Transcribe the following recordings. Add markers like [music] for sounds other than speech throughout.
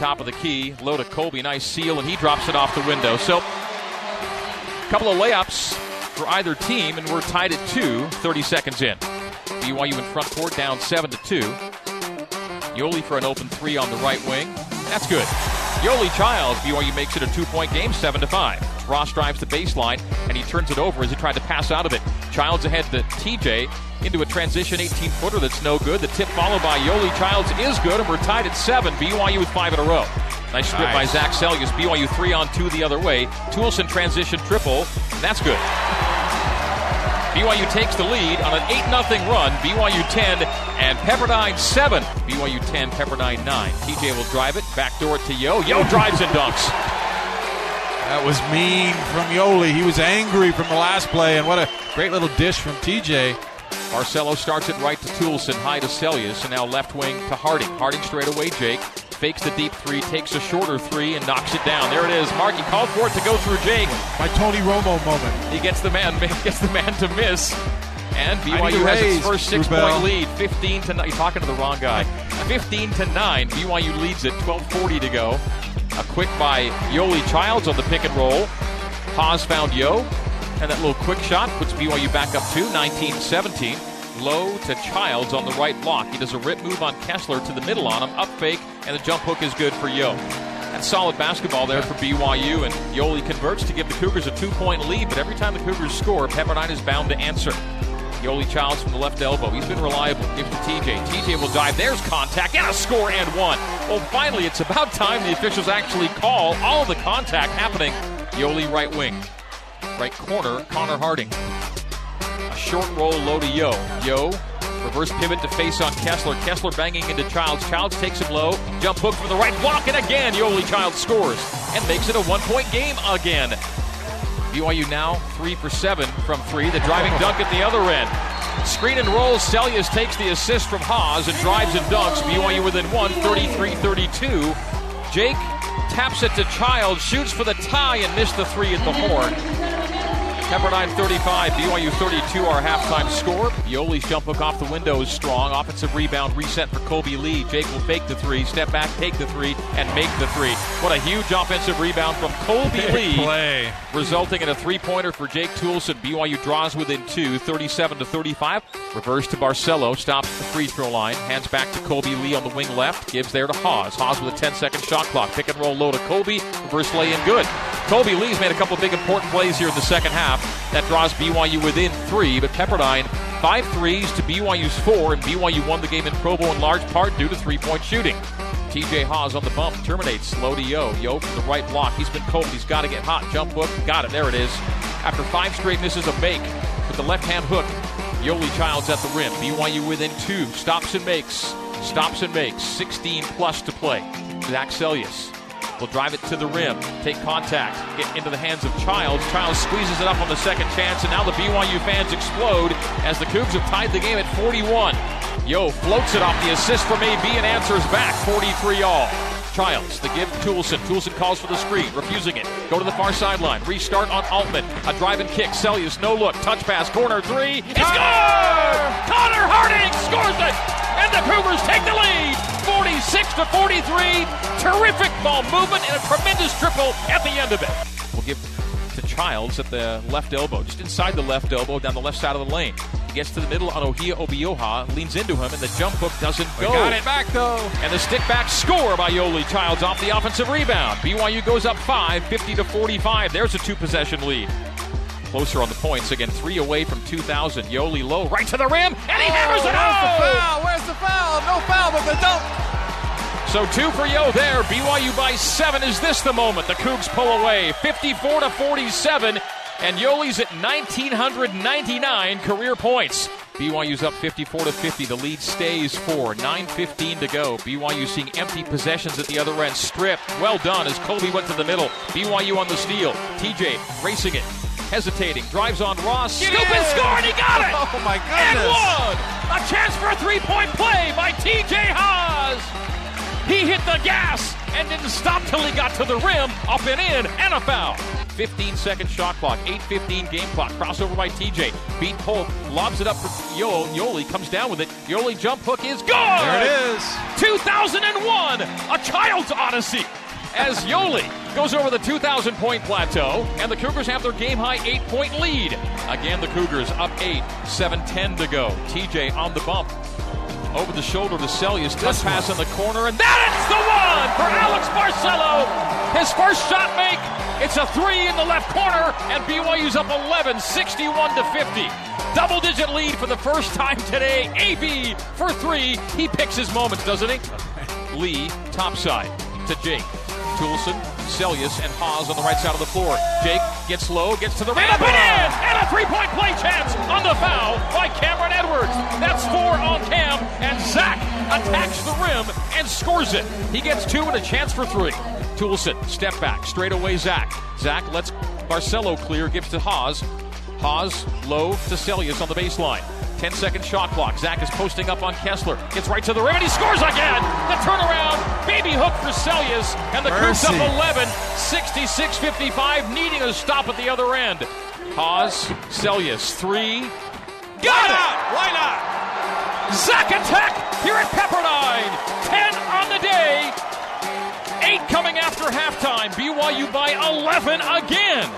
top of the key. Low to Kolby, nice seal, and he drops it off the window. So, a couple of layups for either team, and we're tied at two, 30 seconds in. BYU in front court, down 7 to 2. Yoli for an open three on the right wing. That's good. Yoli Childs, BYU makes it a two point game, 7 to 5. Ross drives the baseline, and he turns it over as he tried to pass out of it. Childs ahead to TJ into a transition 18 footer that's no good. The tip followed by Yoli Childs is good, and we're tied at 7. BYU with five in a row. Nice strip nice. by Zach Seljaas. BYU three on two the other way. Toolson transition triple. That's good. BYU takes the lead on an 8 0 run. BYU 10 and Pepperdine 7. BYU 10, Pepperdine 9. TJ will drive it, backdoor to Yo. Yo drives and dunks. That was mean from Yoli. He was angry from the last play, and what a great little dish from TJ. Barcelo starts it right to Toolson, high to Seljaas, and now left wing to Harding. Harding straight away, Jake fakes the deep three, takes a shorter three, and knocks it down. There it is. Markey called for it to go through Jake. My Tony Romo moment. He gets the man, [laughs] gets the man to miss. And BYU has its first six-point lead, 15 to 9. You're talking to the wrong guy. 15 to 9. BYU leads it, 12:40 to go. A quick by Yoli Childs on the pick and roll. Haws found Yo, and that little quick shot puts BYU back up to 19-17. Low to Childs on the right block. He does a rip move on Kessler to the middle on him, up fake, and the jump hook is good for Yo. That's solid basketball there for BYU, and Yoli converts to give the Cougars a two point lead, but every time the Cougars score, Pepperdine is bound to answer. Yoli Childs from the left elbow. He's been reliable. Gives to TJ. TJ will dive. There's contact and a score and one. Well, finally, it's about time the officials actually call all the contact happening. Yoli right wing. Right corner, Connor Harding. A short roll low to Yo. Yo, reverse pivot to face on Kessler. Kessler banging into Childs. Childs takes him low. Jump hook for the right block, and again, Yoli Childs scores and makes it a one point game again. BYU now three for seven from three. The driving dunk at the other end. Screen and roll. Seljaas takes the assist from Haws and drives and dunks. BYU within one, 33 32. Jake taps it to Child, shoots for the tie and missed the three at the horn. Pepperdine 35, BYU 32, our halftime score. Yoli's jump hook off the window is strong. Offensive rebound reset for Kolby Lee. Jake will fake the three, step back, take the three, and make the three. What a huge offensive rebound from Kolby Lee. Play. Resulting in a three pointer for Jake Toolson. BYU draws within two, 37 to 35. Reverse to Barcelo, stops at the free throw line, hands back to Kolby Lee on the wing left, gives there to Haws. Haws with a 10 second shot clock. Pick and roll low to Kolby. Reverse lay in good. Kolby Lee's made a couple big important plays here in the second half. That draws BYU within three, but Pepperdine five threes to BYU's four, and BYU won the game in Provo in large part due to three point shooting. TJ Haws on the bump, terminates slow to Yo. Yo from the right block. He's been cold. He's got to get hot. Jump hook. Got it. There it is. After five straight misses a make with the left hand hook, Yoli Childs at the rim. BYU within two. Stops and makes. Stops and makes. 16 plus to play. Zach Seljaas will drive it to the rim, take contact, get into the hands of Childs. Childs squeezes it up on the second chance, and now the BYU fans explode as the Cougs have tied the game at 41. Yo floats it off the assist from AB and answers back 43 all. Childs, the give Toolson. Toolson calls for the screen, refusing it. Go to the far sideline. Restart on Altman. A drive and kick. Seljaas, no look. Touch pass. Corner three. It's good! Connor Harding scores it! And the Cougars take the lead. 46 to 43. Terrific ball movement and a tremendous triple at the end of it. We'll give to Childs at the left elbow, just inside the left elbow, down the left side of the lane. He gets to the middle on Ohia Obioha, leans into him, and the jump hook doesn't we go. got it back though. And the stick back score by Yoli Childs off the offensive rebound. BYU goes up 5, 50 to 45. There's a two possession lead. Closer on the points again, three away from 2,000. Yoli low, right to the rim, and he oh, hammers it Where's home. the foul? Where's the foul? No foul, but the dunk. So two for Yo there. BYU by seven. Is this the moment? The Cougs pull away, 54 to 47, and Yoli's at 1,999 career points. BYU's up 54 to 50. The lead stays four. 9:15 to go. BYU seeing empty possessions at the other end. Stripped. Well done as Kolby went to the middle. BYU on the steal. TJ racing it. Hesitating, drives on Ross, scoop and score, and he got it! Oh my goodness! And one! A chance for a three-point play by TJ Haws! He hit the gas and didn't stop till he got to the rim, up and in, and a foul. 15 second shot clock, 8.15 game clock. Crossover by TJ. Beat Polk, lobs it up for Yo. Yoli comes down with it. Yoli jump hook is gone! There it is. 2001, a child's odyssey. As Yoeli goes over the 2,000 point plateau, and the Cougars have their game high eight point lead. Again, the Cougars up eight, 7 10 to go. TJ on the bump, over the shoulder to Seljaas, Touch pass in the corner, and that is the one for Alex Barcelo. His first shot make. It's a three in the left corner, and BYU's up 11, 61 to 50. Double digit lead for the first time today. AB for three. He picks his moments, doesn't he? [laughs] Lee, topside to Jake. Toolson, Seljaas, and Haws on the right side of the floor. Jake gets low, gets to the rim, and ah! in! And a three-point play chance on the foul by Cameron Edwards. That's four on Cam, and Zach attacks the rim and scores it. He gets two and a chance for three. Toolson, step back, straight away Zach. Zach lets Barcelo clear, gives to Haws. Haws low to Seljaas on the baseline. 10 second shot clock. Zach is posting up on Kessler. Gets right to the rim and he scores again. The turnaround. Baby hook for Seljaas, And the Cougs up 11, 66 55, needing a stop at the other end. Haws, Seljaas, three. Got Why it! not? Why not? Zach attack here at Pepperdine. 10 on the day. 8 coming after halftime. BYU by 11 again.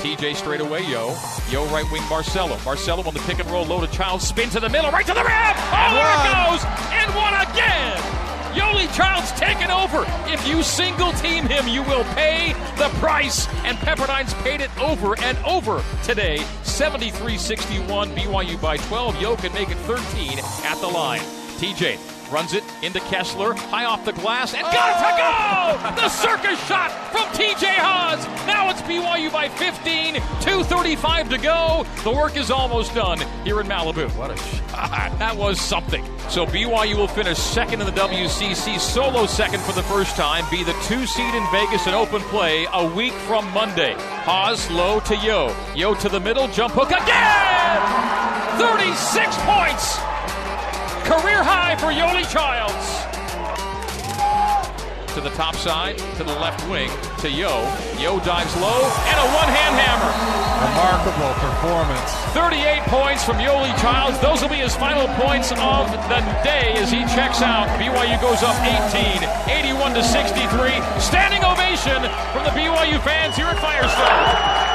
TJ straight away, yo. Yo, right wing Barcelo. Barcelo on the pick and roll, low to Child, spin to the middle, right to the rim. Oh, there it goes, and one again. Yoli Child's taken over. If you single team him, you will pay the price. And Pepperdine's paid it over and over today. 73 61, BYU by 12. Yo can make it 13 at the line. TJ runs it into Kessler, high off the glass, and got it to go! Oh! The circus shot from TJ Haws. Now it's BYU by 15, 2.35 to go. The work is almost done here in Malibu. What a shot. That was something. So BYU will finish second in the WCC, solo second for the first time, be the two seed in Vegas in open play a week from Monday. Haws low to Yo. Yo to the middle, jump hook again! 36 points! Career high for Yoeli Childs. To the top side, to the left wing, to Yo. Yo dives low, and a one hand hammer. Remarkable performance. 38 points from Yoli Childs. Those will be his final points of the day as he checks out. BYU goes up 18, 81 to 63. Standing ovation from the BYU fans here at Firestone.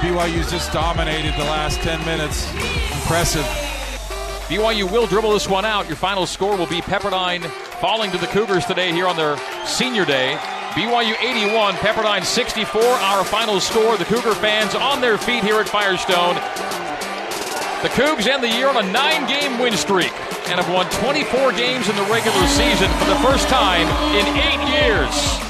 BYU's just dominated the last 10 minutes. Impressive. BYU will dribble this one out. Your final score will be Pepperdine falling to the Cougars today here on their senior day. BYU 81, Pepperdine 64. Our final score. The Cougar fans on their feet here at Firestone. The Cougs end the year on a nine game win streak and have won 24 games in the regular season for the first time in eight years.